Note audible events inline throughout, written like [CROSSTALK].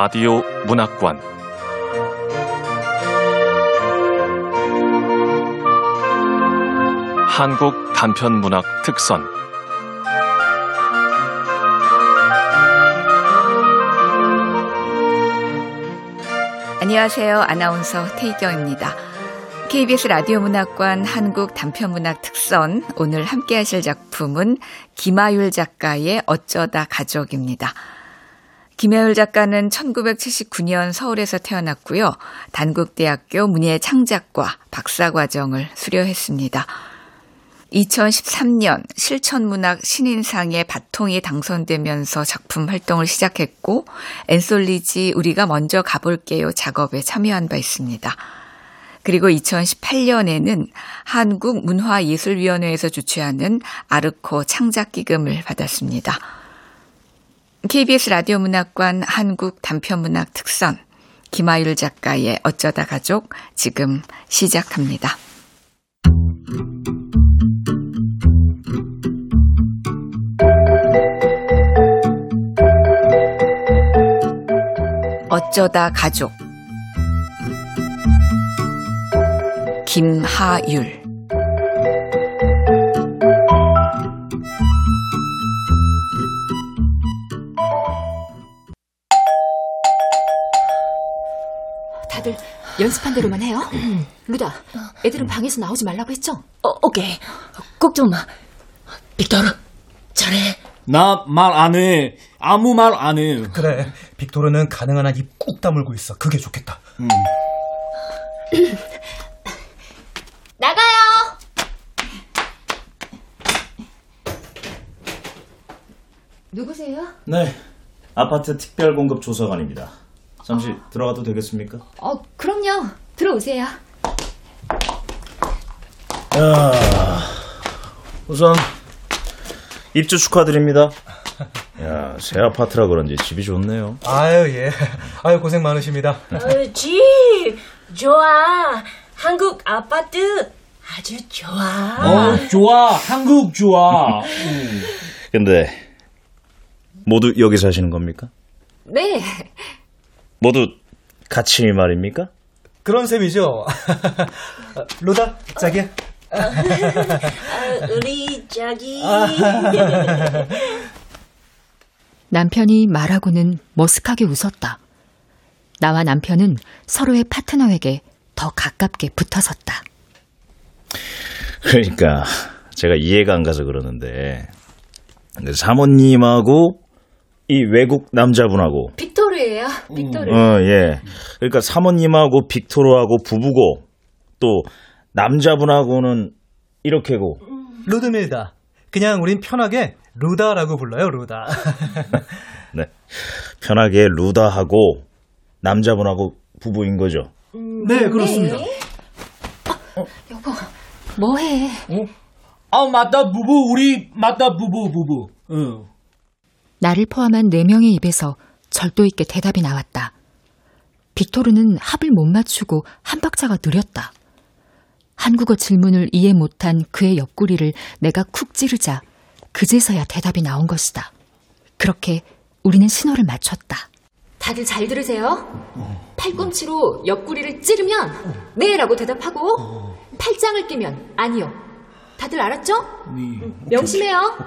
라디오 문학관 한국 단편 문학 특선 안녕하세요. 아나운서 태희경입니다. KBS 라디오 문학관 한국 단편문학 특선 오늘 함께 하실 작품은 김아율 작가의 어쩌다 가족입니다. 김아율 작가는 1979년 서울에서 태어났고요. 단국대학교 문예 창작과 박사과정을 수료했습니다. 2013년 실천문학 신인상의 바통이 당선되면서 작품 활동을 시작했고 엔솔리지 우리가 먼저 가볼게요 작업에 참여한 바 있습니다. 그리고 2018년에는 한국문화예술위원회에서 주최하는 아르코 창작기금을 받았습니다. KBS 라디오 문학관 한국 단편문학 특선 김아율 작가의 어쩌다 가족 지금 시작합니다. 어쩌다 가족 김하율 연습한 대로만 해요. 루다, 애들은 방에서 나오지 말라고 했죠? 어, 오케이. 걱정 마. 빅토르, 잘해. 나 말 안 해. 아무 말 안 해. 그래, 빅토르는 가능한 한 입 꾹 다물고 있어. 그게 좋겠다. 음. [CLEARS THROAT] 나가요! 누구세요? 네. 아파트 특별공급 조사관입니다. 잠시 들어가도 되겠습니까? 어, 그럼요. 들어오세요. 야, 우선 입주 축하드립니다. 야, 새 아파트라 그런지 집이 좋네요. 아유, 예. 아유, 고생 많으십니다. 어, 집, 좋아. 한국 아파트 아주 좋아. 어, 좋아. 한국 좋아. 근데 모두 여기 사시는 겁니까? 네. 모두 같이 말입니까? 그런 셈이죠. [LAUGHS] 로다, 자기야. 아, 우리 자기. [LAUGHS] 남편이 말하고는 머쓱하게 웃었다. 나와 남편은 서로의 파트너에게 더 가깝게 붙어섰다. 그러니까 제가 이해가 안 가서 그러는데 근데 사모님하고 이 외국 남자분하고 빅토르예요. 빅토르. 어, 예. 그러니까 사모님하고 빅토르하고 부부고 또 남자분하고는 이렇게고 루드밀다. 그냥 우린 편하게 루다라고 불러요, 루다. [LAUGHS] 네. 편하게 루다하고 남자분하고 부부인 거죠. 네, 그렇습니다. 여보, 뭐해? 아, 맞다, 부부. 우리, 맞다, 부부, 부부. 응. 나를 포함한 네 명의 입에서 절도 있게 대답이 나왔다. 빅토르는 합을 못 맞추고 한 박자가 느렸다. 한국어 질문을 이해 못한 그의 옆구리를 내가 쿡 찌르자 그제서야 대답이 나온 것이다. 그렇게 우리는 신호를 맞췄다. 다들 잘 들으세요. 팔꿈치로 옆구리를 찌르면 네라고 대답하고 팔짱을 끼면 아니요. 다들 알았죠? 명심해요.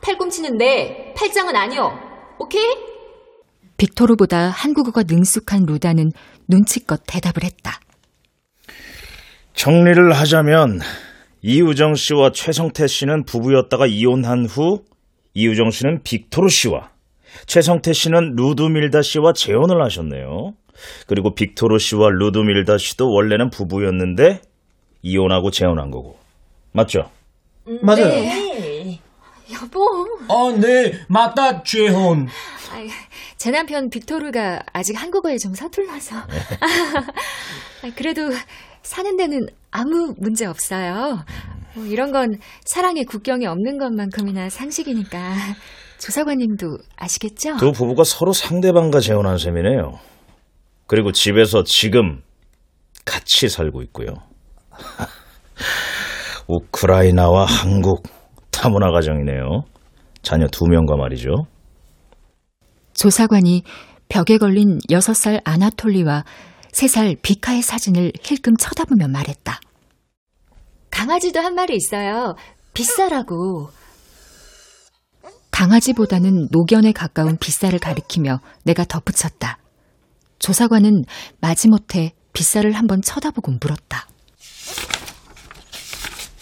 팔꿈치는 네, 팔짱은 아니요. 오케이? 빅토르보다 한국어가 능숙한 루다는 눈치껏 대답을 했다. 정리를 하자면 이우정 씨와 최성태 씨는 부부였다가 이혼한 후 이우정 씨는 빅토르 씨와 최성태 씨는 루드밀다 씨와 재혼을 하셨네요. 그리고 빅토르 씨와 루드밀다 씨도 원래는 부부였는데 이혼하고 재혼한 거고. 맞죠? 맞아요. 여보, 어, 네. 맞다, 재혼. 아이, 제 남편 빅토르가 아직 한국어에 좀 서툴러서. 아, [LAUGHS] 그래도 사는 데는 아무 문제 없어요. 뭐 이런 건 사랑의 국경이 없는 것만큼이나 상식이니까 조사관님도 아시겠죠? 두 부부가 서로 상대방과 재혼한 셈이네요. 그리고 집에서 지금 같이 살고 있고요. [LAUGHS] 우크라이나와 한국 타문화 가정이네요. 자녀 두 명과 말이죠. 조사관이 벽에 걸린 6살 아나톨리와 3살 비카의 사진을 힐끔 쳐다보며 말했다. 강아지도 한 마리 있어요. 비싸라고. 강아지보다는 노견에 가까운 빗살을 가리키며 내가 덧붙였다. 조사관은 마지못해 빗살을 한번 쳐다보고 물었다.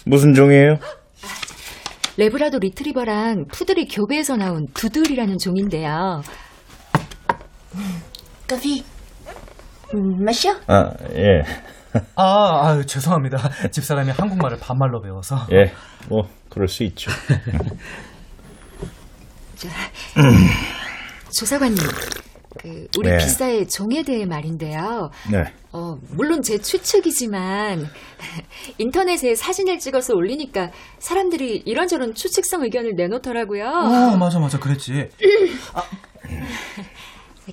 무슨 종이에요? 레브라도 리트리버랑 푸들이 교배에서 나온 두들이라는 종인데요. 커피. 음, 마셔? 아, 예. 아, 아유, 죄송합니다. 집사람이 한국말을 반말로 배워서. 예. 뭐 그럴 수 있죠. [LAUGHS] 조사관님, 그 우리 네. 비싸의 종에 대해 말인데요. 네. 어, 물론 제 추측이지만 [LAUGHS] 인터넷에 사진을 찍어서 올리니까 사람들이 이런저런 추측성 의견을 내놓더라고요. 어, 맞아, 맞아. 그랬지. [LAUGHS]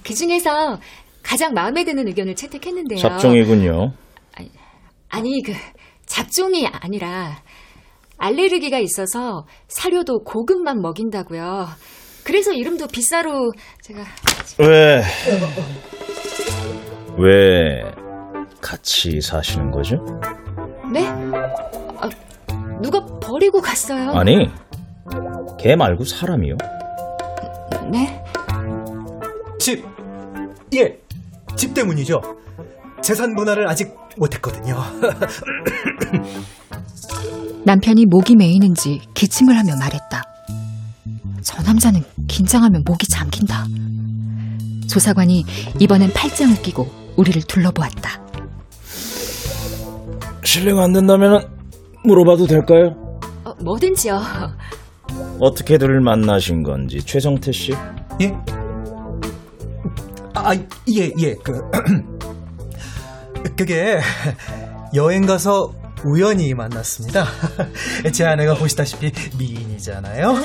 그 중에서 가장 마음에 드는 의견을 채택했는데요. 잡종이군요. 아니 그 잡종이 아니라 알레르기가 있어서 사료도 고급만 먹인다고요. 그래서 이름도 비싸로 제가 왜? [LAUGHS] 왜 같이 사시는 거죠? 네? 아, 누가 버리고 갔어요? 아니, 개 말고 사람이요. 네? 집. 예. 집 때문이죠. 재산 분할을 아직 못했거든요. [LAUGHS] 남편이 목이 메이는지 기침을 하며 말했다. 저 남자는 긴장하면 목이 잠긴다. 조사관이 이번엔 팔짱을 끼고 우리를 둘러보았다. 실례가 안 된다면 물어봐도 될까요? 어, 뭐든지요. 어떻게들 만나신 건지 최성태 씨? 예? 아, 예, 예. 그 [CLEARS THROAT] 그게 여행 가서 우연히 만났습니다. [LAUGHS] 제 아내가 보시다시피 미인이잖아요. [LAUGHS]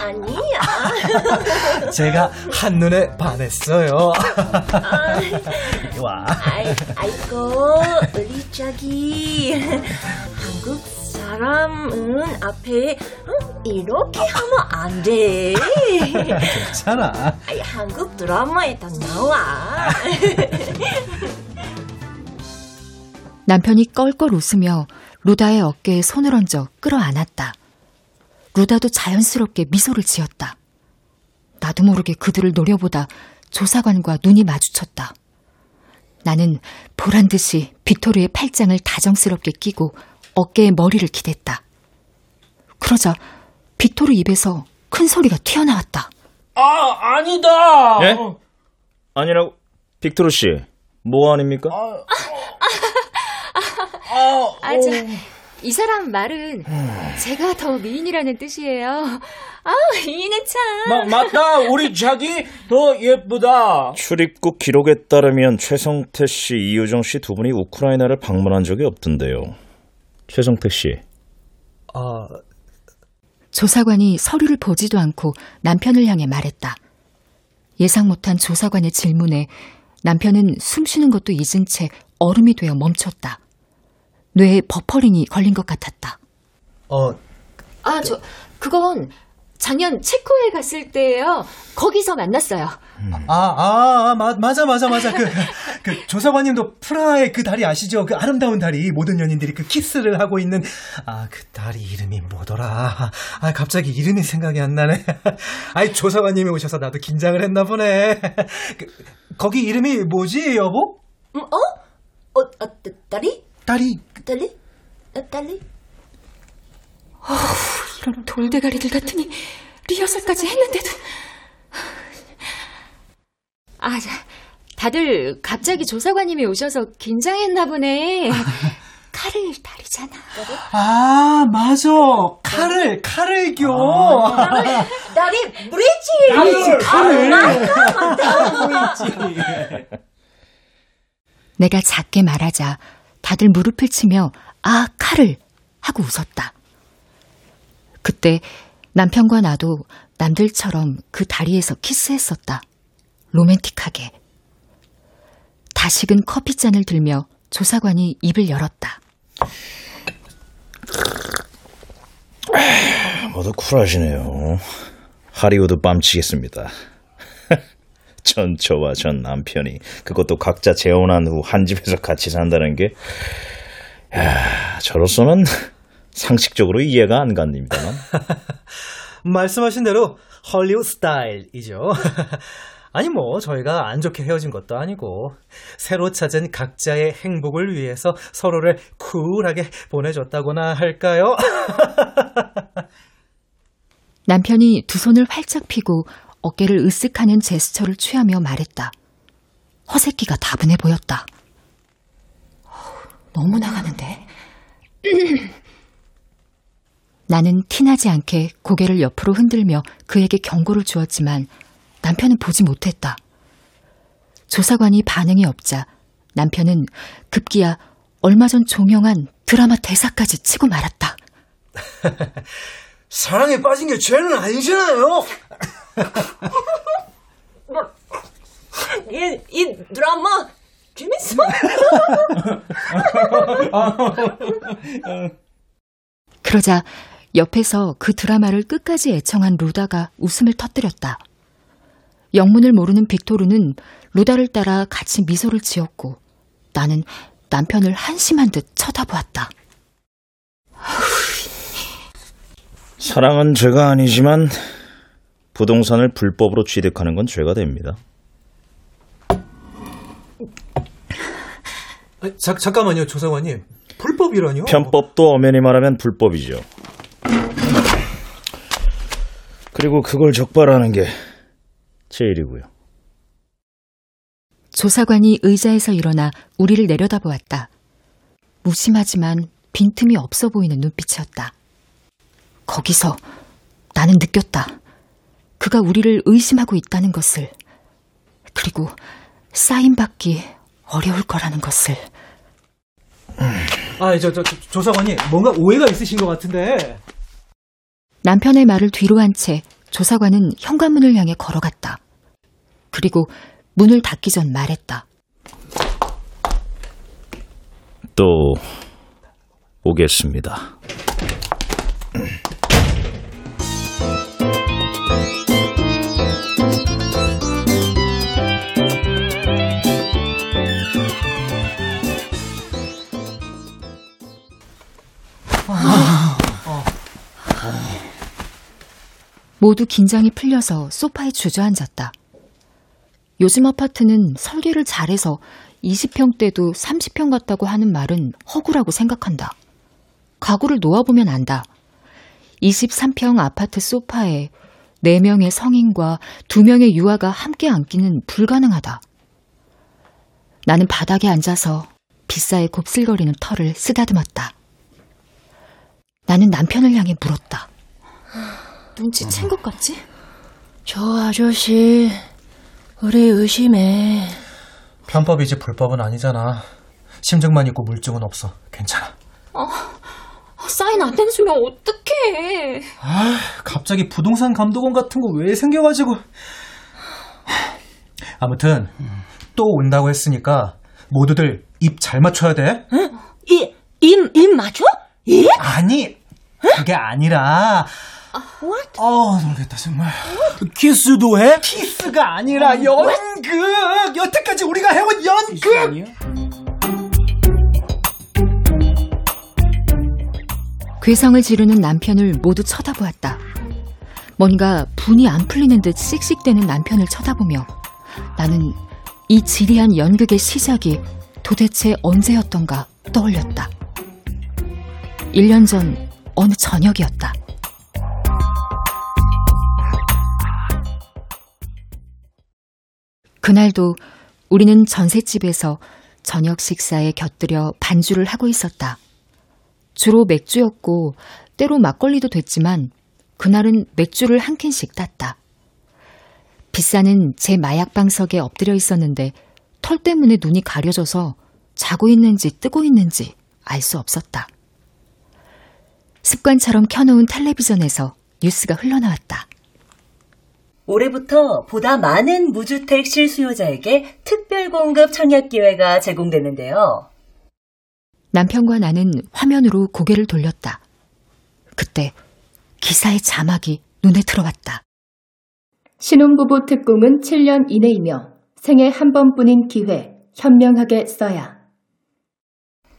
아니야. [LAUGHS] 제가 한눈에 반했어요. 와. 아이, 아이고, 우리 저기 한국 사람은 앞에 응? 이렇게 하면 안 돼. 괜찮아. 아이, 한국 드라마에 다 나와. 남편이 껄껄 웃으며 루다의 어깨에 손을 얹어 끌어안았다. 루다도 자연스럽게 미소를 지었다. 나도 모르게 그들을 노려보다 조사관과 눈이 마주쳤다. 나는 보란 듯이 빅토르의 팔짱을 다정스럽게 끼고 어깨에 머리를 기댔다. 그러자 빅토르 입에서 큰 소리가 튀어나왔다. 아, 아니다. 예? 아니라고 빅토르 씨, 뭐 아닙니까? 아, 자, 이 사람 말은 제가 더 미인이라는 뜻이에요. 아, 미인은 참. 마, 맞다. 우리 자기 더 예쁘다. 출입국 기록에 따르면 최성태 씨, 이유정 씨 두 분이 우크라이나를 방문한 적이 없던데요. 최성태 씨, 아, 조사관이 서류를 보지도 않고 남편을 향해 말했다. 예상 못한 조사관의 질문에 남편은 숨 쉬는 것도 잊은 채 얼음이 되어 멈췄다. 뇌에 버퍼링이 걸린 것 같았다. 어, 아, 저, 그건 작년 체코에 갔을 때예요. 거기서 만났어요. 아, 아, 아, 마, 맞아, 맞아, 맞아. 그, 그, 조사관님도 프라하의 그 다리 아시죠? 그 아름다운 다리. 모든 연인들이 그 키스를 하고 있는, 아, 그 다리 이름이 뭐더라. 아, 갑자기 이름이 생각이 안 나네. 아이, 조사관님이 오셔서 나도 긴장을 했나 보네. 그, 거기 이름이 뭐지, 여보? 음, 어? 어, 어, 딸이? 다리. 딸이? 어, 딸이? 이런 돌대가리들 같으니 리허설까지 했는데도. 아, 자, 다들 갑자기 조사관님이 오셔서 긴장했나 보네. [LAUGHS] 칼을 다리잖아. 아, 맞아. 칼을, 칼을 교. 딸이 브릿지! 칼을. 내가 작게 말하자 다들 무릎을 치며 아 칼을 하고 웃었다. 그때 남편과 나도 남들처럼 그 다리에서 키스했었다. 로맨틱하게. 다식은 커피잔을 들며 조사관이 입을 열었다. 모두 쿨하시네요. 하리우드 뺨치겠습니다. 전 저와 전 남편이 그것도 각자 재혼한 후 한 집에서 같이 산다는 게 야, 저로서는 [LAUGHS] 상식적으로 이해가 안 갑니다만 [LAUGHS] 말씀하신 대로 헐리우드 스타일이죠. [LAUGHS] 아니 뭐 저희가 안 좋게 헤어진 것도 아니고 새로 찾은 각자의 행복을 위해서 서로를 쿨하게 보내줬다고나 할까요? 남편이 두 손을 활짝 펴고 어깨를 으쓱하는 제스처를 취하며 말했다. 허세끼가 다분해 보였다. 너무 나가는데? [CLEARS THROAT] 나는 티나지 않게 고개를 옆으로 흔들며 그에게 경고를 주었지만 남편은 보지 못했다. 조사관이 반응이 없자 남편은 급기야 얼마 전 종영한 드라마 대사까지 치고 말았다. [LAUGHS] 사랑에 빠진 게 죄는 아니잖아요. 이, 이 드라마 재밌어? 그러자 옆에서 그 드라마를 끝까지 애청한 루다가 웃음을 터뜨렸다. 영문을 모르는 빅토르는 루다를 따라 같이 미소를 지었고 나는 남편을 한심한 듯 쳐다보았다. 사랑은 죄가 아니지만 부동산을 불법으로 취득하는 건 죄가 됩니다. 아, 자, 잠깐만요, 조사관님. 불법이라뇨? 편법도 엄연히 말하면 불법이죠. 그리고 그걸 적발하는 게 제 일이고요. 조사관이 의자에서 일어나 우리를 내려다보았다. 무심하지만 빈틈이 없어 보이는 눈빛이었다. 거기서 나는 느꼈다. 그가 우리를 의심하고 있다는 것을. 그리고 사인받기 어려울 거라는 것을. 아, 저, 저, 저, 조사관님, 뭔가 오해가 있으신 것 같은데. 남편의 말을 뒤로 한 채 조사관은 현관문을 향해 걸어갔다. 그리고 문을 닫기 전 말했다. 또 오겠습니다. 모두 긴장이 풀려서 소파에 주저앉았다. 요즘 아파트는 설계를 잘해서 20평대도 30평 같다고 하는 말은 허구라고 생각한다. 가구를 놓아보면 안다. 23평 아파트 소파에 4명의 성인과 2명의 유아가 함께 앉기는 불가능하다. 나는 바닥에 앉아서 빗사에 곱슬거리는 털을 쓰다듬었다. 나는 남편을 향해 물었다. 눈치챈 것 같지? 저 아저씨 우리 의심해. 편법이지 불법은 아니잖아. 심증만 있고 물증은 없어. 괜찮아. 사인 안 해주면 어떡해. 아, 갑자기 부동산 감독원 같은 거 왜 생겨가지고. 아무튼 또 온다고 했으니까 모두들 입 잘 맞춰야 돼. 이, 입, 입 맞춰? 입? 아니, 그게 아니라. 어, 모르겠다 정말. 키스도 해? 키스가 아니라 연극. 여태까지 우리가 해온 연극. 괴성을 지르는 남편을 모두 쳐다보았다. 뭔가 분이 안 풀리는 듯 씩씩대는 남편을 쳐다보며 나는 이 지리한 연극의 시작이 도대체 언제였던가 떠올렸다. 1년 전 어느 저녁이었다. 그날도 우리는 전셋집에서 저녁 식사에 곁들여 반주를 하고 있었다. 주로 맥주였고 때로 막걸리도 됐지만 그날은 맥주를 한 캔씩 땄다. 비싸는 제 마약 방석에 엎드려 있었는데 털 때문에 눈이 가려져서 자고 있는지 뜨고 있는지 알 수 없었다. 습관처럼 켜놓은 텔레비전에서 뉴스가 흘러나왔다. 올해부터 보다 많은 무주택 실수요자에게 특별 공급 청약 기회가 제공되는데요. 남편과 나는 화면으로 고개를 돌렸다. 그때 기사의 자막이 눈에 들어왔다. 신혼부부 특공은 7년 이내이며 생애 한 번뿐인 기회, 현명하게 써야.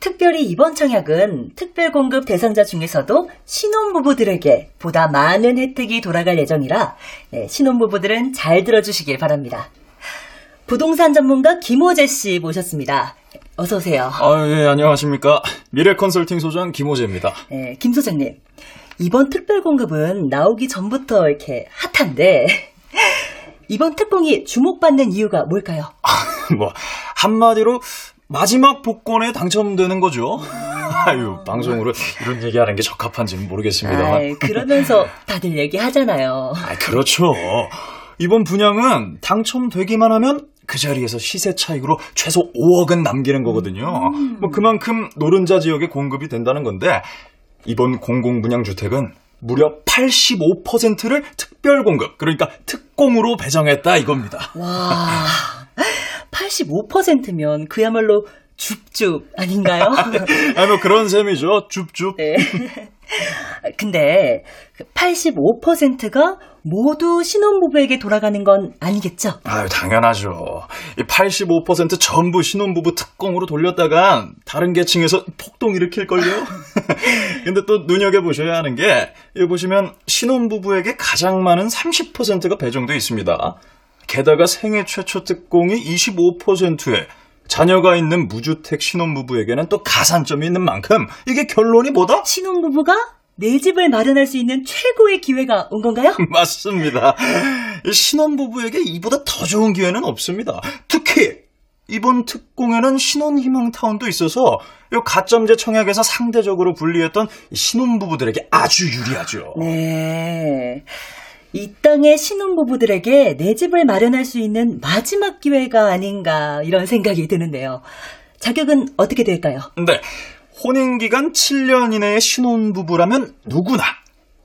특별히 이번 청약은 특별 공급 대상자 중에서도 신혼부부들에게 보다 많은 혜택이 돌아갈 예정이라 네, 신혼부부들은 잘 들어주시길 바랍니다. 부동산 전문가 김호재 씨 모셨습니다. 어서 오세요. 아, 예, 안녕하십니까. 미래 컨설팅 소장 김호재입니다. 네, 김 소장님. 이번 특별 공급은 나오기 전부터 이렇게 핫한데 이번 특공이 주목받는 이유가 뭘까요? 뭐, 한마디로 마지막 복권에 당첨되는 거죠. [LAUGHS] 아유, 방송으로 이런 얘기하는 게 적합한지는 모르겠습니다. 아이, 그러면서 다들 얘기하잖아요. 아, 그렇죠. 이번 분양은 당첨되기만 하면 그 자리에서 시세 차익으로 최소 5억은 남기는 거거든요. 뭐 그만큼 노른자 지역에 공급이 된다는 건데 이번 공공분양 주택은 무려 85%를 특별 공급, 그러니까 특공으로 배정했다 이겁니다. 와, 85%면 그야말로 줍줍 아닌가요? [LAUGHS] 아, 뭐 그런 셈이죠. 줍줍. 네. [LAUGHS] 근데 85%가 모두 신혼부부에게 돌아가는 건 아니겠죠? 아유, 당연하죠. 이 85% 전부 신혼부부 특공으로 돌렸다가 다른 계층에서 폭동 일으킬걸요? [LAUGHS] 근데 또 눈여겨보셔야 하는 게, 여기 보시면 신혼부부에게 가장 많은 30%가 배정돼 있습니다. 게다가 생애 최초 특공이 25%에 자녀가 있는 무주택 신혼부부에게는 또 가산점이 있는 만큼 이게 결론이 뭐다? 신혼부부가 내 집을 마련할 수 있는 최고의 기회가 온 건가요? [LAUGHS] 맞습니다. 이 신혼부부에게 이보다 더 좋은 기회는 없습니다. 특히 이번 특공에는 신혼희망타운도 있어서 이 가점제 청약에서 상대적으로 불리했던 이 신혼부부들에게 아주 유리하죠. 네. 이 땅의 신혼부부들에게 내 집을 마련할 수 있는 마지막 기회가 아닌가 이런 생각이 드는데요. 자격은 어떻게 될까요? 네. 혼인기간 7년 이내의 신혼부부라면 누구나,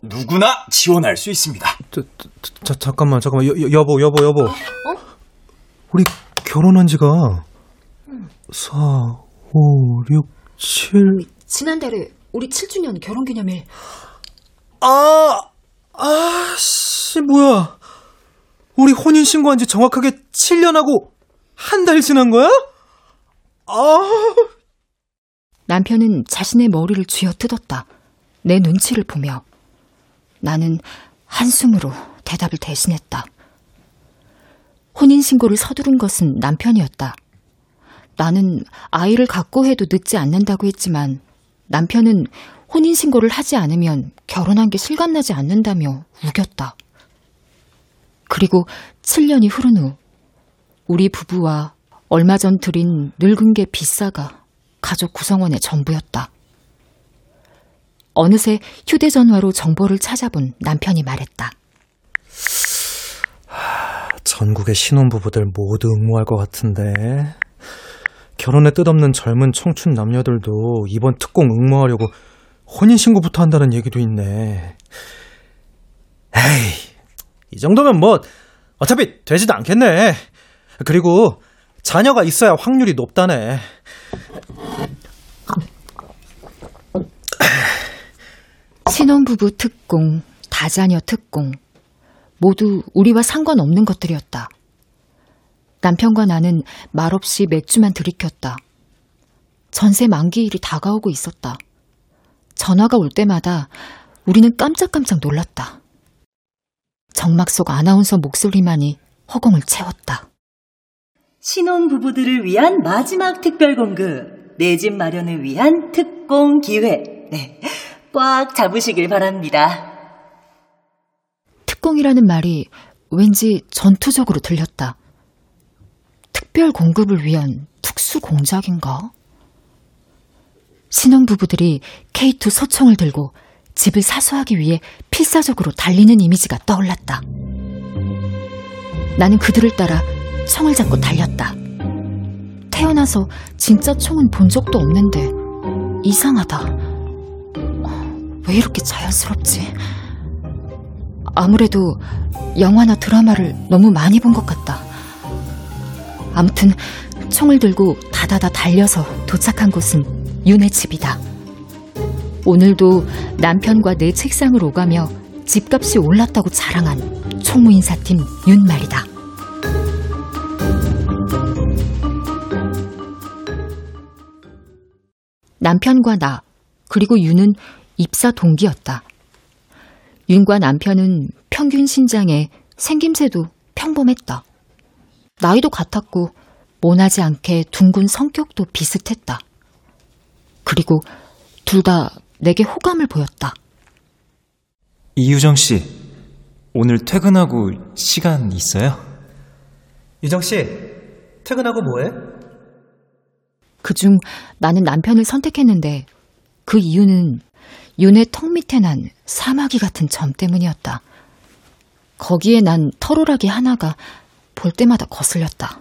누구나 지원할 수 있습니다. 저, 저, 저, 잠깐만, 잠깐만. 여, 여, 여보, 여보, 여보. 우리 결혼한 지가 4, 5, 6, 7. 지난달에 우리 7주년 결혼기념일. 아, 아, 씨, 뭐야. 우리 혼인신고한 지 정확하게 7년하고 한 달 지난 거야? 아. 남편은 자신의 머리를 쥐어 뜯었다. 내 눈치를 보며. 나는 한숨으로 대답을 대신했다. 혼인신고를 서두른 것은 남편이었다. 나는 아이를 갖고 해도 늦지 않는다고 했지만 남편은 혼인신고를 하지 않으면 결혼한 게 실감나지 않는다며 우겼다. 그리고 7년이 흐른 후 우리 부부와 얼마 전 들인 늙은 개 비싸가 가족 구성원의 전부였다. 어느새 휴대전화로 정보를 찾아본 남편이 말했다. 전국의 신혼부부들 모두 응모할 것 같은데. 결혼에 뜻없는 젊은 청춘 남녀들도 이번 특공 응모하려고 혼인신고부터 한다는 얘기도 있네. 에이, 이 정도면 뭐, 어차피 되지도 않겠네. 그리고 자녀가 있어야 확률이 높다네. 신혼부부 특공, 다자녀 특공, 모두 우리와 상관없는 것들이었다. 남편과 나는 말없이 맥주만 들이켰다. 전세 만기일이 다가오고 있었다. 전화가 올 때마다 우리는 깜짝깜짝 놀랐다. 정막 속 아나운서 목소리만이 허공을 채웠다. 신혼 부부들을 위한 마지막 특별 공급. 내 집 마련을 위한 특공 기회. 네. 꽉 잡으시길 바랍니다. 특공이라는 말이 왠지 전투적으로 들렸다. 특별 공급을 위한 특수 공작인가? 신혼부부들이 K2 소총을 들고 집을 사수하기 위해 필사적으로 달리는 이미지가 떠올랐다. 나는 그들을 따라 총을 잡고 달렸다. 태어나서 진짜 총은 본 적도 없는데 이상하다. 왜 이렇게 자연스럽지? 아무래도 영화나 드라마를 너무 많이 본 것 같다. 아무튼 총을 들고 다다다 달려서 도착한 곳은 윤의 집이다. 오늘도 남편과 내 책상을 오가며 집값이 올랐다고 자랑한 총무인사팀 윤 말이다. 남편과 나, 그리고 윤은 입사 동기였다. 윤과 남편은 평균 신장에 생김새도 평범했다. 나이도 같았고 모나지 않게 둥근 성격도 비슷했다. 그리고 둘 다 내게 호감을 보였다. 이유정 씨, 오늘 퇴근하고 시간 있어요? 유정 씨, 퇴근하고 뭐해? 그중 나는 남편을 선택했는데 그 이유는 윤의 턱 밑에 난 사마귀 같은 점 때문이었다. 거기에 난 털오라기 하나가 볼 때마다 거슬렸다.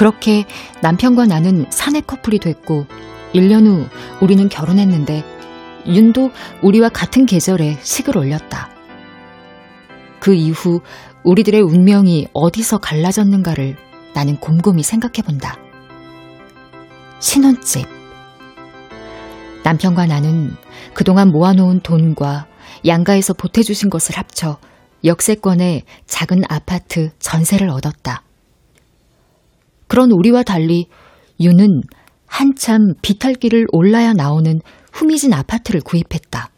그렇게 남편과 나는 사내 커플이 됐고 1년 후 우리는 결혼했는데 윤도 우리와 같은 계절에 식을 올렸다. 그 이후 우리들의 운명이 어디서 갈라졌는가를 나는 곰곰이 생각해 본다. 신혼집. 남편과 나는 그동안 모아놓은 돈과 양가에서 보태주신 것을 합쳐 역세권의 작은 아파트 전세를 얻었다. 그런 우리와 달리 유는 한참 비탈길을 올라야 나오는 후미진 아파트를 구입했다.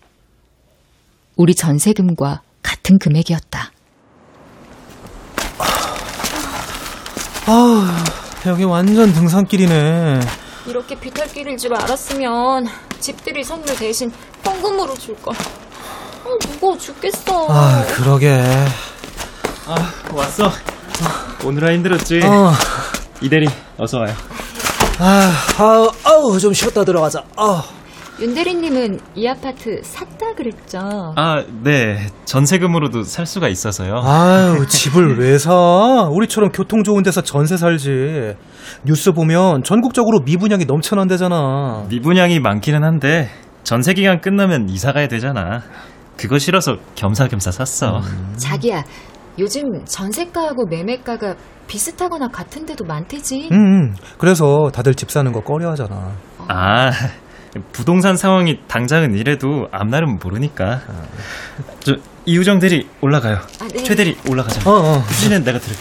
우리 전세금과 같은 금액이었다. 아, 여기 완전 등산길이네. 이렇게 비탈길일 줄 알았으면 집들이 선물 대신 현금으로 줄걸. 아, 무거워 죽겠어. 아, 그러게. 아, 왔어. 오늘아 힘들었지? 어. 이대리, 어서 와요. 아, 아우, 아우, 좀 쉬었다 들어가자. 아. 윤 대리님은 이 아파트 샀다 그랬죠? 아, 네. 전세금으로도 살 수가 있어서요. 아유, [LAUGHS] 집을 왜 사? 우리처럼 교통 좋은 데서 전세 살지. 뉴스 보면 전국적으로 미분양이 넘쳐난대잖아. 미분양이 많기는 한데 전세 기간 끝나면 이사 가야 되잖아. 그거 싫어서 겸사겸사 샀어. 음. 자기야, 요즘 전세가하고 매매가가 비슷하거나 같은 데도 많대지. 응, 응. 그래서 다들 집 사는 거 꺼려 하잖아. 아, 부동산 상황이 당장은 이래도 앞날은 모르니까. 저 이우정 대리 올라가요. 아, 네. 최 대리 올라가자. 어, 어. 후지는 내가 들을게.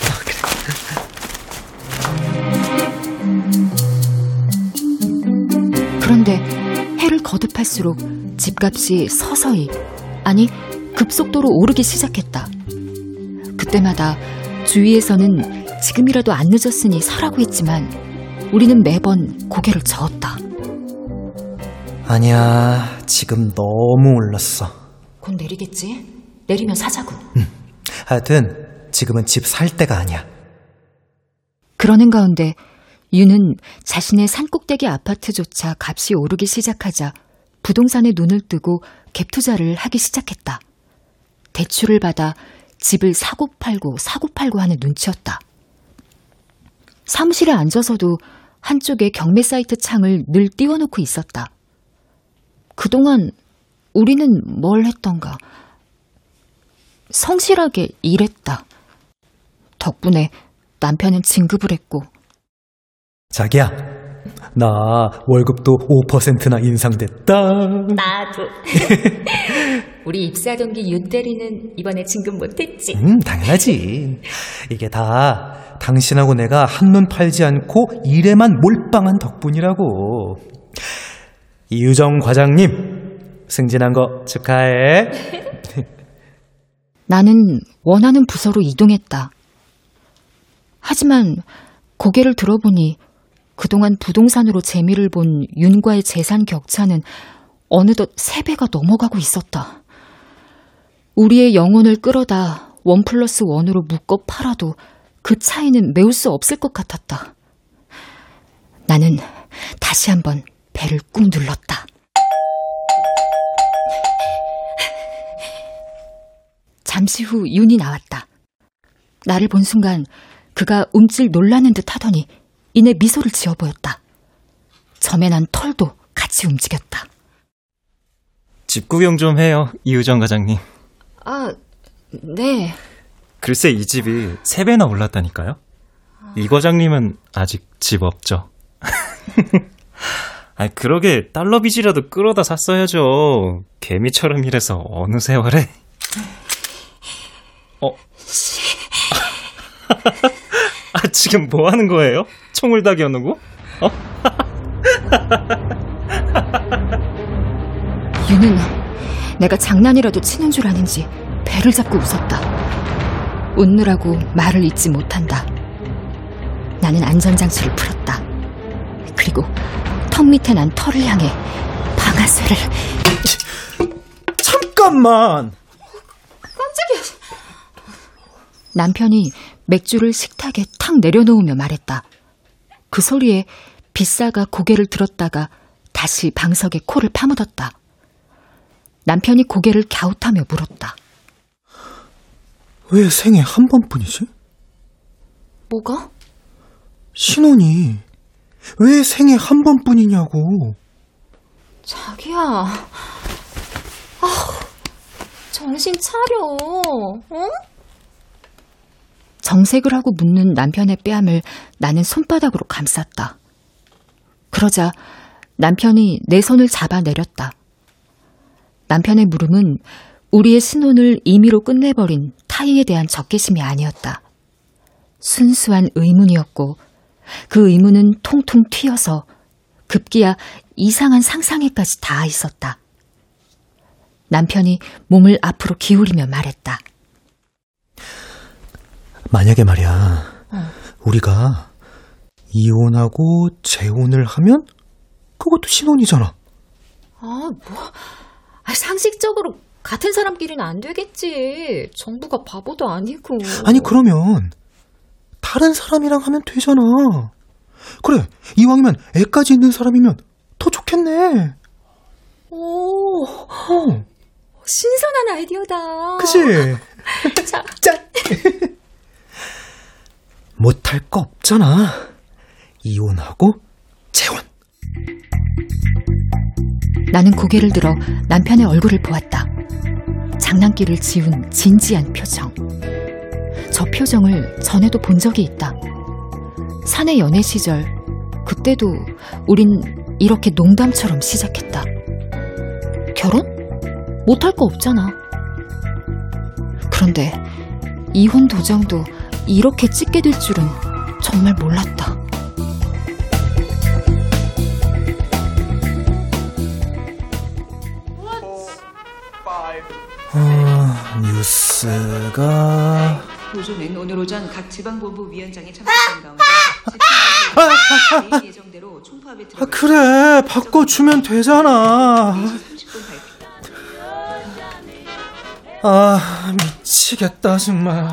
그런데 해를 거듭할수록 집값이 서서히, 아니, 급속도로 오르기 시작했다. 그때마다 주위에서는 지금이라도 안 늦었으니 사라고 했지만 우리는 매번 고개를 저었다. 아니야, 지금 너무 올랐어. 곧 내리겠지? 내리면 사자고. 하여튼, 지금은 집 살 때가 아니야. 그러는 가운데 유는 자신의 산꼭대기 아파트조차 값이 오르기 시작하자 부동산에 눈을 뜨고 갭 투자를 하기 시작했다. 대출을 받아 집을 사고 팔고 사고 팔고 하는 눈치였다. 사무실에 앉아서도 한쪽에 경매 사이트 창을 늘 띄워놓고 있었다. 그동안 우리는 뭘 했던가? 성실하게 일했다. 덕분에 남편은 진급을 했고 자기야, 나 월급도 5%나 인상됐다. 나도. [LAUGHS] 우리 입사 동기 윤 대리는 이번에 진급 못했지? 음, 당연하지. 이게 다 당신하고 내가 한눈 팔지 않고 일에만 몰빵한 덕분이라고. 이유정 과장님, 승진한 거 축하해. [LAUGHS] 나는 원하는 부서로 이동했다. 하지만 고개를 들어보니 그동안 부동산으로 재미를 본 윤과의 재산 격차는 어느덧 세배가 넘어가고 있었다. 우리의 영혼을 끌어다 원 플러스 원으로 묶어 팔아도 그 차이는 메울 수 없을 것 같았다. 나는 다시 한번 배를 꾹 눌렀다. 잠시 후 윤이 나왔다. 나를 본 순간 그가 움찔 놀라는 듯 하더니 이내 미소를 지어 보였다. 점에 난 털도 같이 움직였다. 집 구경 좀 해요, 이우정 과장님. 아, 네. 글쎄 이 집이 세 배나 올랐다니까요. 이 과장님은 아직 집 없죠. [LAUGHS] 아, 그러게 달러 빚이라도 끌어다 샀어야죠. 개미처럼 일해서 어느 세월에. 어? [LAUGHS] 아, 지금 뭐 하는 거예요? 총을 다 겨누고? 어? 유는 내가 장난이라도 치는 줄 아는지 배를 잡고 웃었다. 웃느라고 말을 잇지 못한다. 나는 안전장치를 풀었다. 그리고 턱 밑에 난 털을 향해 방아쇠를 잠깐만. 깜짝이야. 남편이 맥주를 식탁에 탁 내려놓으며 말했다. 그 소리에 비싸가 고개를 들었다가 다시 방석에 코를 파묻었다. 남편이 고개를 갸웃하며 물었다. 왜 생애 한 번뿐이지? 뭐가? 신혼이 왜 생애 한 번뿐이냐고. 자기야. 아, 정신 차려. 응? 정색을 하고 묻는 남편의 뺨을 나는 손바닥으로 감쌌다. 그러자 남편이 내 손을 잡아 내렸다. 남편의 물음은 우리의 신혼을 임의로 끝내버린 타이에 대한 적개심이 아니었다. 순수한 의문이었고 그 의문은 통통 튀어서 급기야 이상한 상상에까지 닿아 있었다. 남편이 몸을 앞으로 기울이며 말했다. 만약에 말이야, 우리가 이혼하고 재혼을 하면 그것도 신혼이잖아. 아, 뭐. 아, 상식적으로 같은 사람끼리는 안 되겠지. 정부가 바보도 아니고. 아니 그러면 다른 사람이랑 하면 되잖아. 그래 이왕이면 애까지 있는 사람이면 더 좋겠네. 오, 어, 신선한 아이디어다. 그치? [LAUGHS] 자, [LAUGHS] 못할 거 없잖아. 이혼하고 재혼. 나는 고개를 들어 남편의 얼굴을 보았다. 장난기를 지운 진지한 표정. 저 표정을 전에도 본 적이 있다. 사내 연애 시절, 그때도 우린 이렇게 농담처럼 시작했다. 결혼? 못할 거 없잖아. 그런데 이혼 도장도 이렇게 찍게 될 줄은 정말 몰랐다. 어, 뉴스가 노조는 오늘 오전 각 지방본부 위원장이 참석한 가운데 내일 예정대로 총파업에 아, 그래 바꿔주면 되잖아. 아 미치겠다 정말.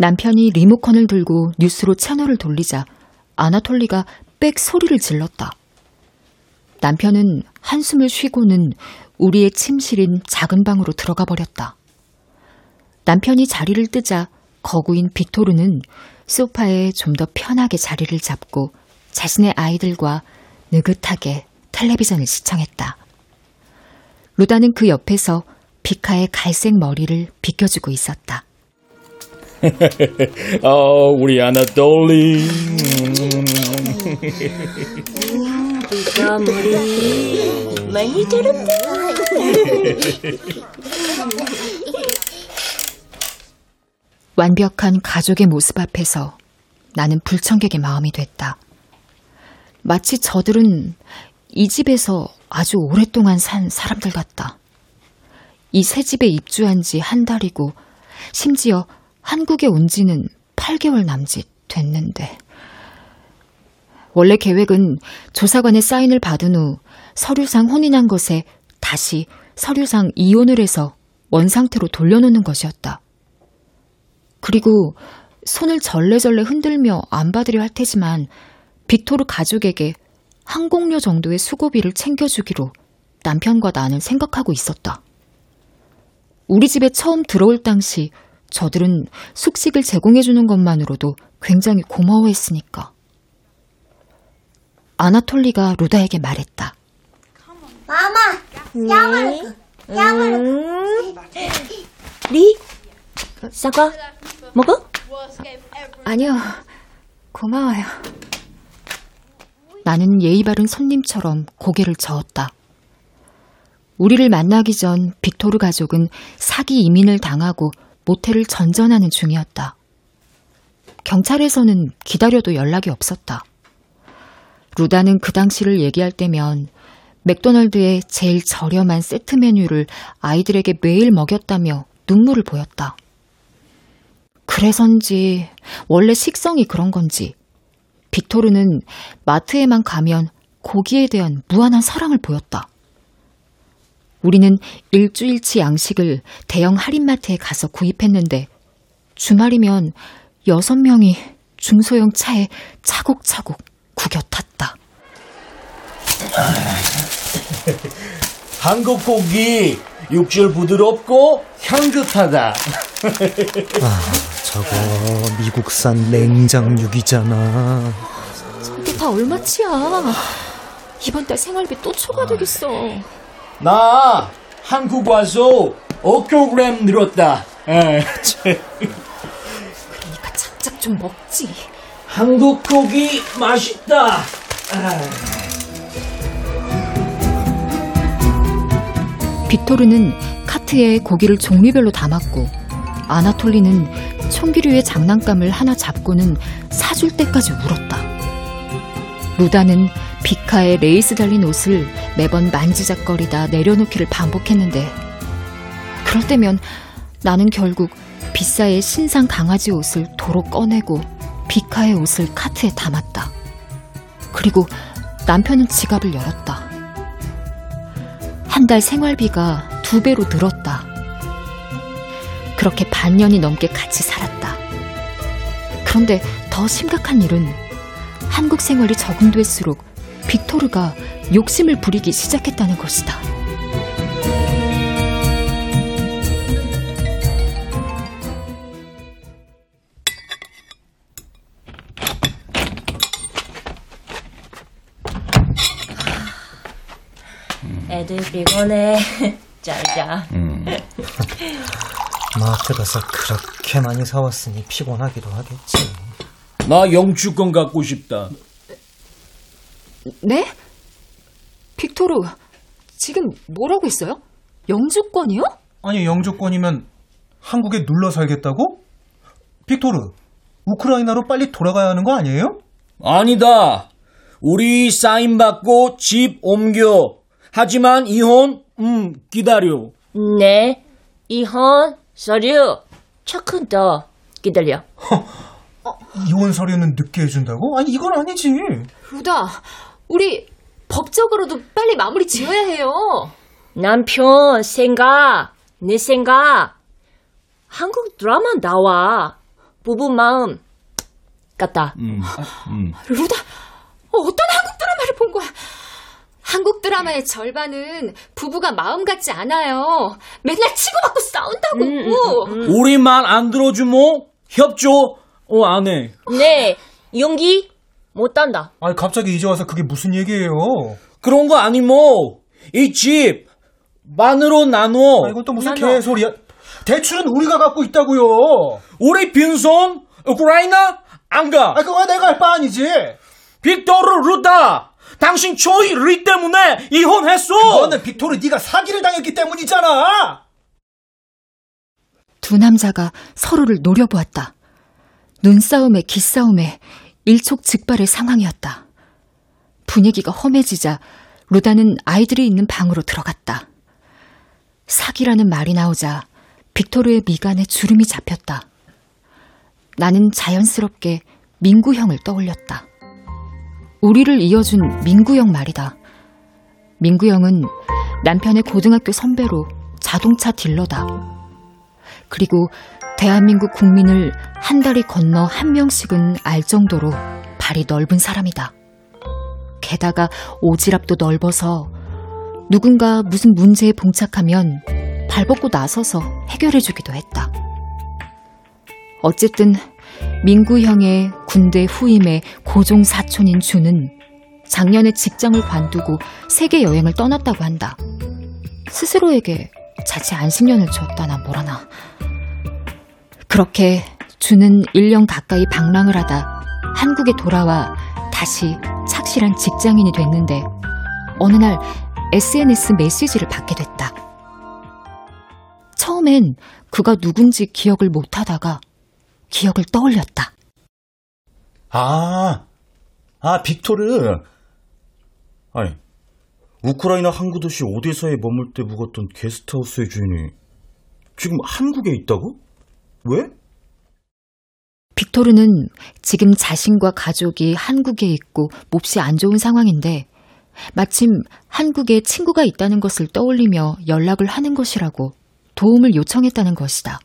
남편이 리모컨을 들고 뉴스로 채널을 돌리자 아나톨리가 빽 소리를 질렀다. 남편은 한숨을 쉬고는 우리의 침실인 작은 방으로 들어가 버렸다. 남편이 자리를 뜨자 거구인 빅토르는 소파에 좀 더 편하게 자리를 잡고 자신의 아이들과 느긋하게 텔레비전을 시청했다. 루다는 그 옆에서 비카의 갈색 머리를 비껴주고 있었다. [LAUGHS] 어, 우리 아나톨리. 비가 머리 많이 자랐다. 완벽한 가족의 모습 앞에서 나는 불청객의 마음이 됐다. 마치 저들은 이 집에서 아주 오랫동안 산 사람들 같다. 이 새 집에 입주한 지 한 달이고 심지어 한국에 온 지는 8개월 남짓 됐는데 원래 계획은 조사관의 사인을 받은 후 서류상 혼인한 것에 다시 서류상 이혼을 해서 원상태로 돌려놓는 것이었다. 그리고 손을 절레절레 흔들며 안 받으려 할 테지만 빅토르 가족에게 항공료 정도의 수고비를 챙겨주기로 남편과 나는 생각하고 있었다. 우리 집에 처음 들어올 당시 저들은 숙식을 제공해주는 것만으로도 굉장히 고마워했으니까. 아나톨리가 루다에게 말했다. 마마, 야물, 야물. 리, 사과, 먹어? 아니요. 고마워요. 나는 예의 바른 손님처럼 고개를 저었다. 우리를 만나기 전 빅토르 가족은 사기 이민을 당하고 모텔을 전전하는 중이었다. 경찰에서는 기다려도 연락이 없었다. 루다는 그 당시를 얘기할 때면 맥도널드의 제일 저렴한 세트 메뉴를 아이들에게 매일 먹였다며 눈물을 보였다. 그래서인지 원래 식성이 그런 건지 빅토르는 마트에만 가면 고기에 대한 무한한 사랑을 보였다. 우리는 일주일치 양식을 대형 할인마트에 가서 구입했는데 주말이면 여섯 명이 중소형 차에 차곡차곡 구겨 탔다. [LAUGHS] 한국 고기 육질 부드럽고 향긋하다. [LAUGHS] 아, 저거 미국산 냉장육이잖아. 저게 다 얼마치야? 이번 달 생활비 또 초과되겠어. 나 한국 와서 5kg 늘었다. 에. 그러니까 작작 좀 먹지. 한국 고기 맛있다. 빅토르는 카트에 고기를 종류별로 담았고 아나톨리는 총기류의 장난감을 하나 잡고는 사줄 때까지 울었다. 루다는 비카에 레이스 달린 옷을 매번 만지작거리다 내려놓기를 반복했는데 그럴 때면 나는 결국 비싸의 신상 강아지 옷을 도로 꺼내고 비카의 옷을 카트에 담았다. 그리고 남편은 지갑을 열었다. 한 달 생활비가 두 배로 늘었다. 그렇게 반년이 넘게 같이 살았다. 그런데 더 심각한 일은 한국 생활이 적응될수록 빅토르가 욕심을 부리기 시작했다는 것이다. 애들 피곤해. [LAUGHS] 잘자. 마트 가서 그렇게 많이 사왔으니 피곤하기도 하겠지. 나 영주권 갖고 싶다. 네? 빅토르, 지금 뭐라고 했어요? 영주권이요? 아니 영주권이면 한국에 눌러 살겠다고? 빅토르, 우크라이나로 빨리 돌아가야 하는 거 아니에요? 아니다. 우리 사인 받고 집 옮겨. 하지만 이혼, 음, 기다려. 네. 이혼 서류 조금 더 기다려. 이혼 서류는 늦게 해준다고? 아니 이건 아니지. 루다, 우리 법적으로도 빨리 마무리 지어야 해요. 남편 생각, 내 생각. 한국 드라마 나와. 부부 마음 같다. 음, 음. 루다, 어, 어떤 한국 드라마를 본 거야? 한국 드라마의 절반은 부부가 마음 같지 않아요. 맨날 치고받고 싸운다고. 우리 말안 들어주면 협조, 어, 안 해. 네, 용기 못한다. 아니 갑자기 이제 와서 그게 무슨 얘기예요? 그런 거 아니모. 이 집, 반으로 나눠. 아, 이건 또 무슨 개소리야? 대출은 우리가 갖고 있다고요. 우리 빈손, 우크라이나, 안 가. 아, 그거 내가 할 바 아니지. 빅토르 루다. 당신 초이 리 때문에 이혼했어. 그거는 빅토르 네가 사기를 당했기 때문이잖아. 두 남자가 서로를 노려보았다. 눈싸움에 기싸움에 일촉즉발의 상황이었다. 분위기가 험해지자 루다는 아이들이 있는 방으로 들어갔다. 사기라는 말이 나오자 빅토르의 미간에 주름이 잡혔다. 나는 자연스럽게 민구 형을 떠올렸다. 우리를 이어준 민구 형 말이다. 민구 형은 남편의 고등학교 선배로 자동차 딜러다. 그리고 대한민국 국민을 한 다리 건너 한 명씩은 알 정도로 발이 넓은 사람이다. 게다가 오지랖도 넓어서 누군가 무슨 문제에 봉착하면 발벗고 나서서 해결해주기도 했다. 어쨌든 민구 형의 군대 후임의 고종 사촌인 주는 작년에 직장을 관두고 세계 여행을 떠났다고 한다. 스스로에게 자칫 안식년을 줬다나 뭐라나. 그렇게 주는 1년 가까이 방랑을 하다 한국에 돌아와 다시 착실한 직장인이 됐는데 어느 날 SNS 메시지를 받게 됐다. 처음엔 그가 누군지 기억을 못 하다가 기억을 떠올렸다. 아, 아, 빅토르. 아니, 우크라이나 항구 도시 오데사에 머물 때 묵었던 게스트하우스의 주인이 지금 한국에 있다고? 왜? 빅토르는 지금 자신과 가족이 한국에 있고 몹시 안 좋은 상황인데 마침 한국에 친구가 있다는 것을 떠올리며 연락을 하는 것이라고 도움을 요청했다는 것이다.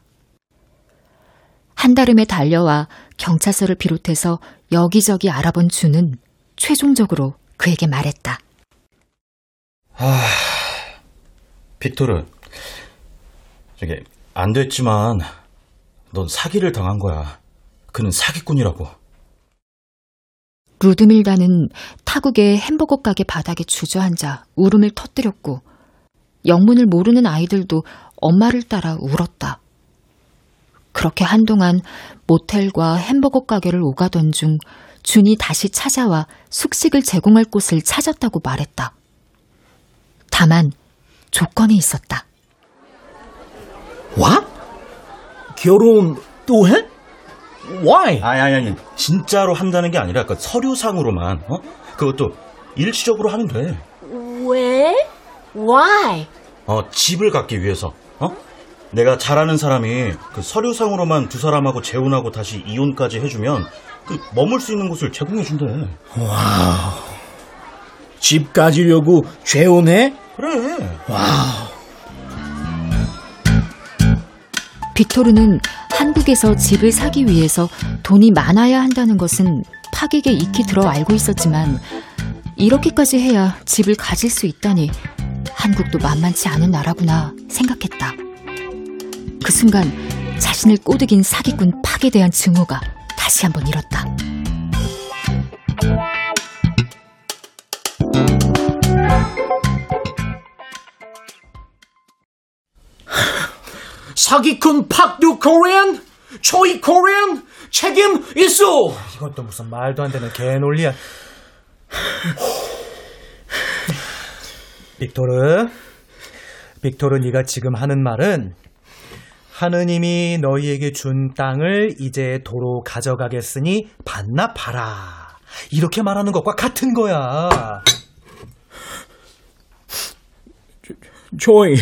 한달음에 달려와 경찰서를 비롯해서 여기저기 알아본 주는 최종적으로 그에게 말했다. 아, 빅토르. 저기, 안 됐지만, 넌 사기를 당한 거야. 그는 사기꾼이라고. 루드밀다는 타국의 햄버거 가게 바닥에 주저앉아 울음을 터뜨렸고, 영문을 모르는 아이들도 엄마를 따라 울었다. 그렇게 한동안 모텔과 햄버거 가게를 오가던 중 준이 다시 찾아와 숙식을 제공할 곳을 찾았다고 말했다. 다만 조건이 있었다. 와? 결혼 또 해? Why? 아니, 아니, 아니. 진짜로 한다는 게 아니라, 그 서류상으로만, 어? 그것도 일시적으로 하면 돼. 왜? Why? 어, 집을 갖기 위해서, 어? 내가 잘 아는 사람이 그 서류상으로만 두 사람하고 재혼하고 다시 이혼까지 해주면 그 머물 수 있는 곳을 제공해준대. Wow. 집 가지려고 재혼해? 그래. Wow. 빅토르는 한국에서 집을 사기 위해서 돈이 많아야 한다는 것은 파객에 익히 들어 알고 있었지만 이렇게까지 해야 집을 가질 수 있다니 한국도 만만치 않은 나라구나 생각했다. 그 순간 자신을 꼬드긴 사기꾼 팍에 대한 증오가 다시 한번 일었다. 사기꾼 팍두 코리안? 초이 코리안? 책임 있어! 이건 또 무슨 말도 안 되는 개논리야. 빅토르, 빅토르 네가 지금 하는 말은 하느님이 너희에게 준 땅을 이제 도로 가져가겠으니 반납하라. 이렇게 말하는 것과 같은 거야. 조이,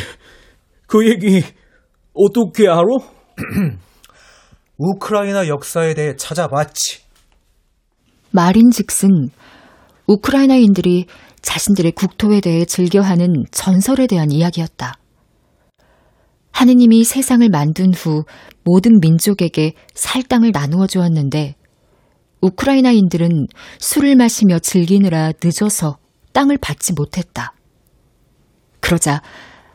그 얘기 어떻게 알아? [CLEARS THROAT] 우크라이나 역사에 대해 찾아봤지. 말인즉슨 우크라이나인들이 자신들의 국토에 대해 즐겨하는 전설에 대한 이야기였다. 하느님이 세상을 만든 후 모든 민족에게 살 땅을 나누어 주었는데 우크라이나인들은 술을 마시며 즐기느라 늦어서 땅을 받지 못했다. 그러자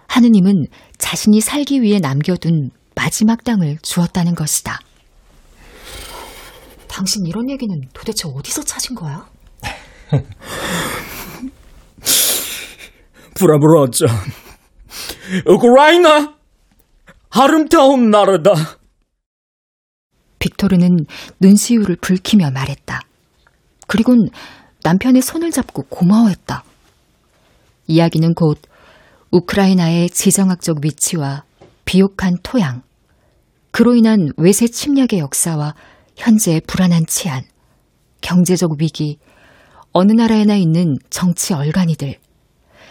하느님은 자신이 살기 위해 남겨둔 마지막 땅을 주었다는 것이다. 당신 이런 얘기는 도대체 어디서 찾은 거야? [LAUGHS] 브라브라자. 우크라이나! 아름다운 나라다. 빅토르는 눈시울을 붉히며 말했다. 그리곤 남편의 손을 잡고 고마워했다. 이야기는 곧 우크라이나의 지정학적 위치와 비옥한 토양, 그로 인한 외세 침략의 역사와 현재의 불안한 치안, 경제적 위기, 어느 나라에나 있는 정치 얼간이들,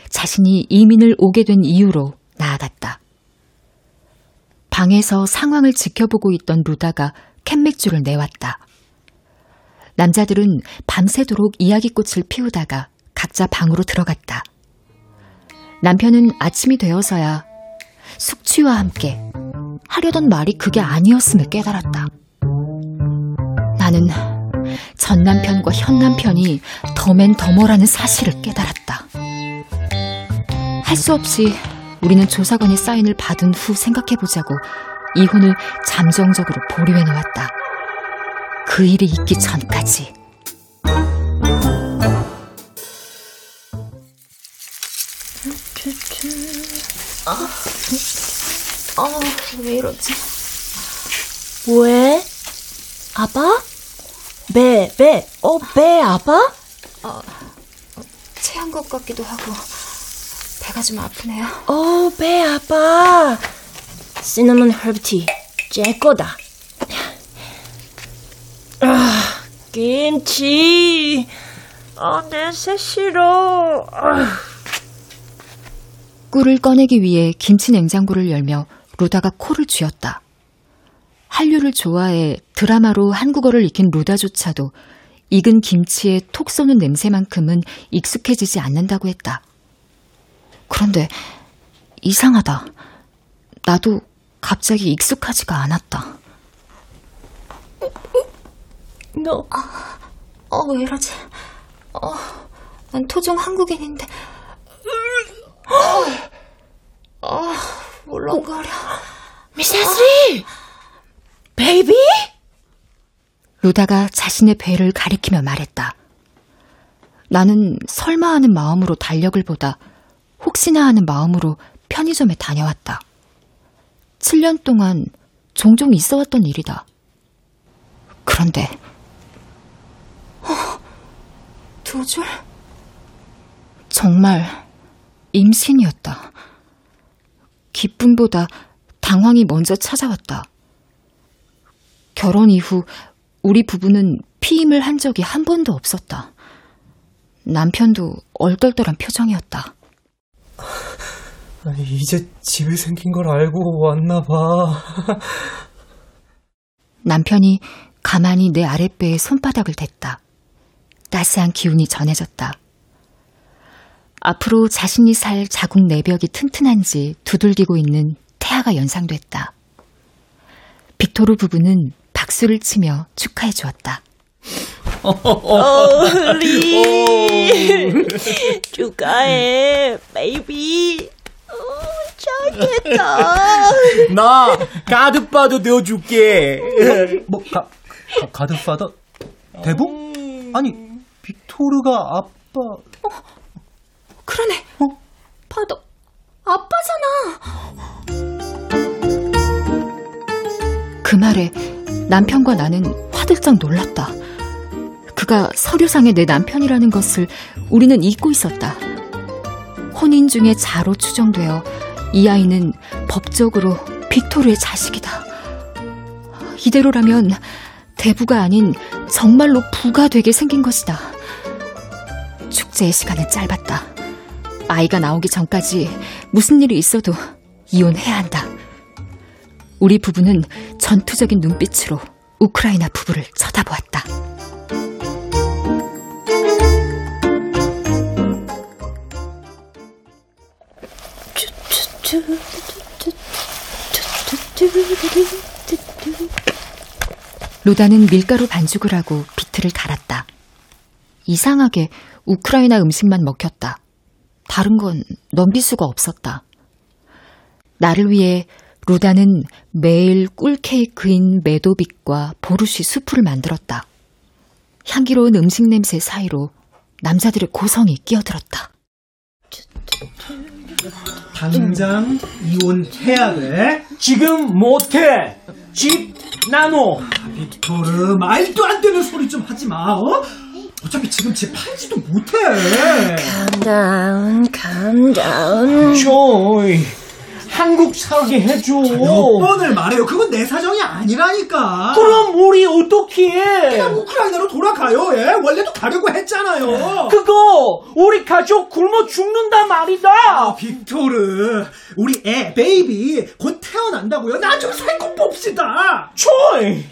자신이 이민을 오게 된 이유로 나아갔다. 방에서 상황을 지켜보고 있던 루다가 캔맥주를 내왔다. 남자들은 밤새도록 이야기꽃을 피우다가 각자 방으로 들어갔다. 남편은 아침이 되어서야 숙취와 함께 하려던 말이 그게 아니었음을 깨달았다. 나는 전 남편과 현 남편이 더맨 더머라는 사실을 깨달았다. 할 수 없이 우리는 조사관의 사인을 받은 후 생각해보자고 이혼을 잠정적으로 보류해 놓았다. 그 일이 있기 전까지. 아, 왜 이러지? 왜? 아파? 배, 배, 어, 배 아파? 어, 체한 것 같기도 하고 배가 좀 아프네요. 어, 배 아파. 시나몬 허브티, 제 거다. 아, 김치. 아, 내새 싫어. 아. 꿀을 꺼내기 위해 김치 냉장고를 열며 루다가 코를 쥐었다. 한류를 좋아해 드라마로 한국어를 익힌 루다조차도 익은 김치에 톡 쏘는 냄새만큼은 익숙해지지 않는다고 했다. 그런데 이상하다. 나도 갑자기 익숙하지가 않았다. 너, 어, 왜 이러지? 어, 난 토종 한국인인데. 어, 어 울렁거려. Mrs. baby? 루다가 자신의 배를 가리키며 말했다. 나는 설마 하는 마음으로 달력을 보다 혹시나 하는 마음으로 편의점에 다녀왔다. 7년 동안 종종 있어 왔던 일이다. 그런데, 어, 두 줄? 정말 임신이었다. 기쁨보다 당황이 먼저 찾아왔다. 결혼 이후 우리 부부는 피임을 한 적이 한 번도 없었다. 남편도 얼떨떨한 표정이었다. 아니, 이제 집이 생긴 걸 알고 왔나 봐. 남편이 가만히 내 아랫배에 손바닥을 댔다. 따스한 기운이 전해졌다. 앞으로 자신이 살 자궁 내벽이 튼튼한지 두들기고 있는 태아가 연상됐다. 빅토르 부부는 박수를 치며 축하해 주었다. 어, really 축하해, baby. 어, 잘됐다. 나 가드바도 되어줄게. 뭐 가, 가 가드파더 대부? 아니 빅토르가 아빠. 어, 그러네. 어? 파도 아빠잖아. 그 말에 남편과 나는 화들짝 놀랐다. 그가 서류상의 내 남편이라는 것을 우리는 잊고 있었다. 혼인 중에 자로 추정되어 이 아이는 법적으로 빅토르의 자식이다. 이대로라면 대부가 아닌 정말로 부가 되게 생긴 것이다. 축제의 시간은 짧았다. 아이가 나오기 전까지 무슨 일이 있어도 이혼해야 한다. 우리 부부는 전투적인 눈빛으로 우크라이나 부부를 쳐다보았다. 로다는 밀가루 반죽을 하고 비트를 갈았다. 이상하게 우크라이나 음식만 먹혔다. 다른 건 넘길 수가 없었다. 나를 위해 루다는 매일 꿀케이크인 메도빅과 보르시 수프를 만들었다. 향기로운 음식 냄새 사이로 남자들의 고성이 끼어들었다. 당장 이혼해야 돼. 지금 못해. 집 나눠. 빅토르 말도 안 되는 소리 좀 하지 마. 어? 어차피 지금 집 팔지도 못해. Calm down, calm down. 조이. 한국 살게 해줘. 몇 번을 말해요. 그건 내 사정이 아니라니까. 그럼 우리 어떻게 해? 그냥 우크라이나로 돌아가요. 예? 원래도 가려고 했잖아요. 그거 우리 가족 굶어 죽는다 말이다. 아, 빅토르, 우리 애 baby 곧 태어난다고요. 나 좀 살고 봅시다. 조이,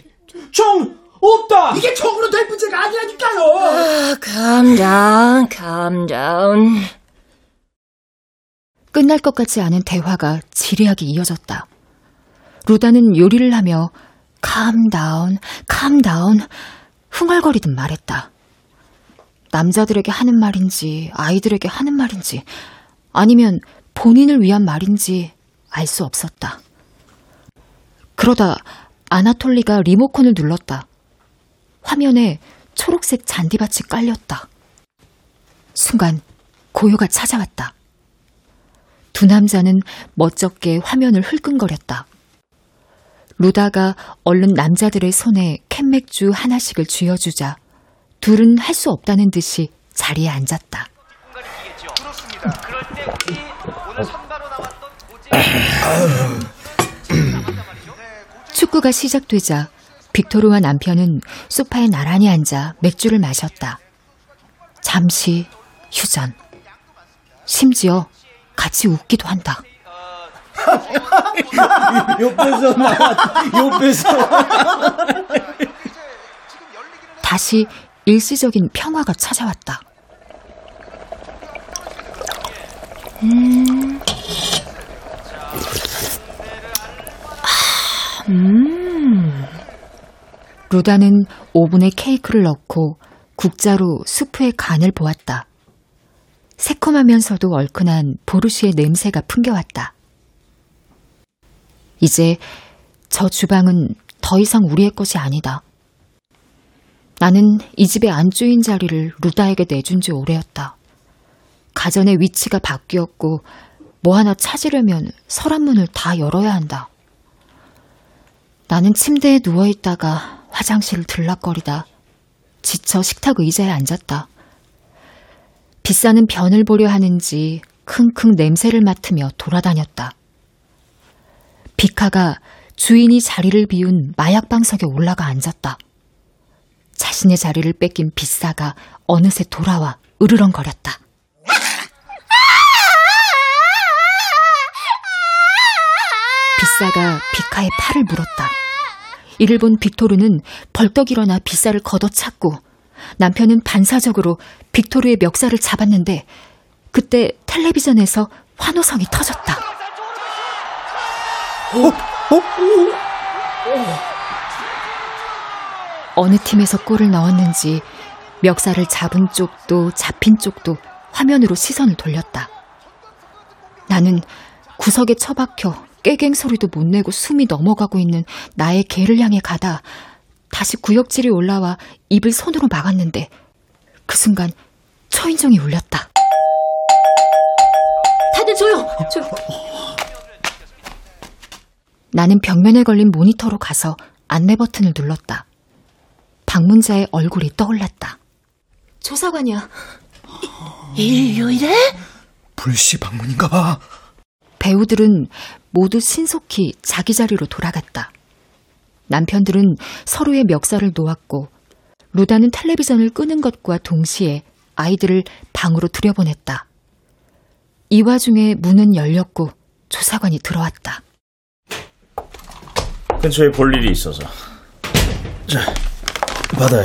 정 없다. 이게 정으로 될 문제가 아니라니까요. 아, calm down, calm down. 끝날 것 같지 않은 대화가 지리하게 이어졌다. 루다는 요리를 하며 calm down, calm down 흥얼거리듯 말했다. 남자들에게 하는 말인지 아이들에게 하는 말인지 아니면 본인을 위한 말인지 알 수 없었다. 그러다 아나톨리가 리모컨을 눌렀다. 화면에 초록색 잔디밭이 깔렸다. 순간 고요가 찾아왔다. 두 남자는 멋쩍게 화면을 흘끈거렸다. 루다가 얼른 남자들의 손에 캔맥주 하나씩을 쥐어주자 둘은 할 수 없다는 듯이 자리에 앉았다. [CLEARS THROAT] 축구가 시작되자 빅토르와 남편은 소파에 나란히 앉아 맥주를 마셨다. 잠시 휴전. 심지어 같이 웃기도 한다. [LAUGHS] 옆에서 나, 옆에서. 다시 일시적인 평화가 찾아왔다. 음. 아, 음. 루다는 오븐에 케이크를 넣고 국자로 수프의 간을 보았다. 새콤하면서도 얼큰한 보르시의 냄새가 풍겨왔다. 이제 저 주방은 더 이상 우리의 것이 아니다. 나는 이 집의 안주인 자리를 루다에게 내준 지 오래였다. 가전의 위치가 바뀌었고 뭐 하나 찾으려면 서랍문을 다 열어야 한다. 나는 침대에 누워있다가 화장실을 들락거리다 지쳐 식탁 의자에 앉았다. 비싸는 변을 보려 하는지 킁킁 냄새를 맡으며 돌아다녔다. 비카가 주인이 자리를 비운 마약방석에 올라가 앉았다. 자신의 자리를 뺏긴 비싸가 어느새 돌아와 으르렁거렸다. 비싸가 비카의 팔을 물었다. 이를 본 빅토르는 벌떡 일어나 비싸를 걷어찼고 남편은 반사적으로 빅토르의 멱살을 잡았는데 그때 텔레비전에서 환호성이 터졌다. 어? 어? 어느 팀에서 골을 넣었는지 멱살을 잡은 쪽도 잡힌 쪽도 화면으로 시선을 돌렸다. 나는 구석에 처박혀 깨갱 소리도 못 내고 숨이 넘어가고 있는 나의 개를 향해 가다 다시 구역질이 올라와 입을 손으로 막았는데 그 순간 초인종이 울렸다. 다들 조용! 조용! 나는 벽면에 걸린 모니터로 가서 안내 버튼을 눌렀다. 방문자의 얼굴이 떠올랐다. 조사관이야. 일요일에? 불시 방문인가 봐. 배우들은 모두 신속히 자기 자리로 돌아갔다. 남편들은 서로의 멱살을 놓았고 루다는 텔레비전을 끄는 것과 동시에 아이들을 방으로 들여보냈다. 이 와중에 문은 열렸고 조사관이 들어왔다. 근처에 볼 일이 있어서. 자, 받아요.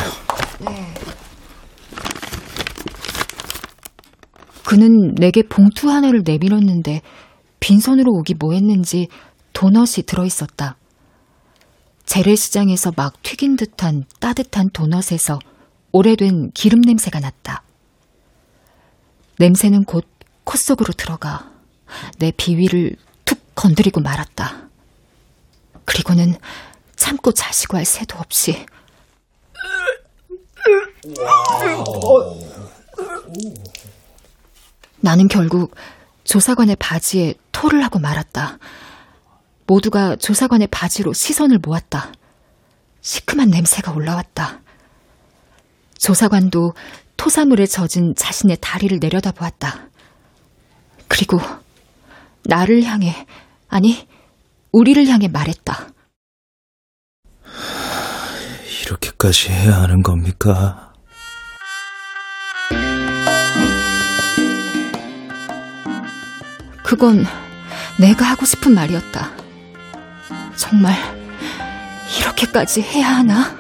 그는 내게 봉투 하나를 내밀었는데 빈손으로 오기 뭐했는지 도넛이 들어있었다. 재래시장에서 막 튀긴 듯한 따뜻한 도넛에서 오래된 기름 냄새가 났다. 냄새는 곧코 속으로 들어가 내 비위를 툭 건드리고 말았다. 그리고는 참고 자시고 할 새도 없이 나는 결국 조사관의 바지에 토를 하고 말았다. 모두가 조사관의 바지로 시선을 모았다. 시큼한 냄새가 올라왔다. 조사관도 토사물에 젖은 자신의 다리를 내려다보았다. 그리고 나를 향해, 아니, 우리를 향해 말했다. 이렇게까지 해야 하는 겁니까? 그건 내가 하고 싶은 말이었다. 정말 이렇게까지 해야 하나?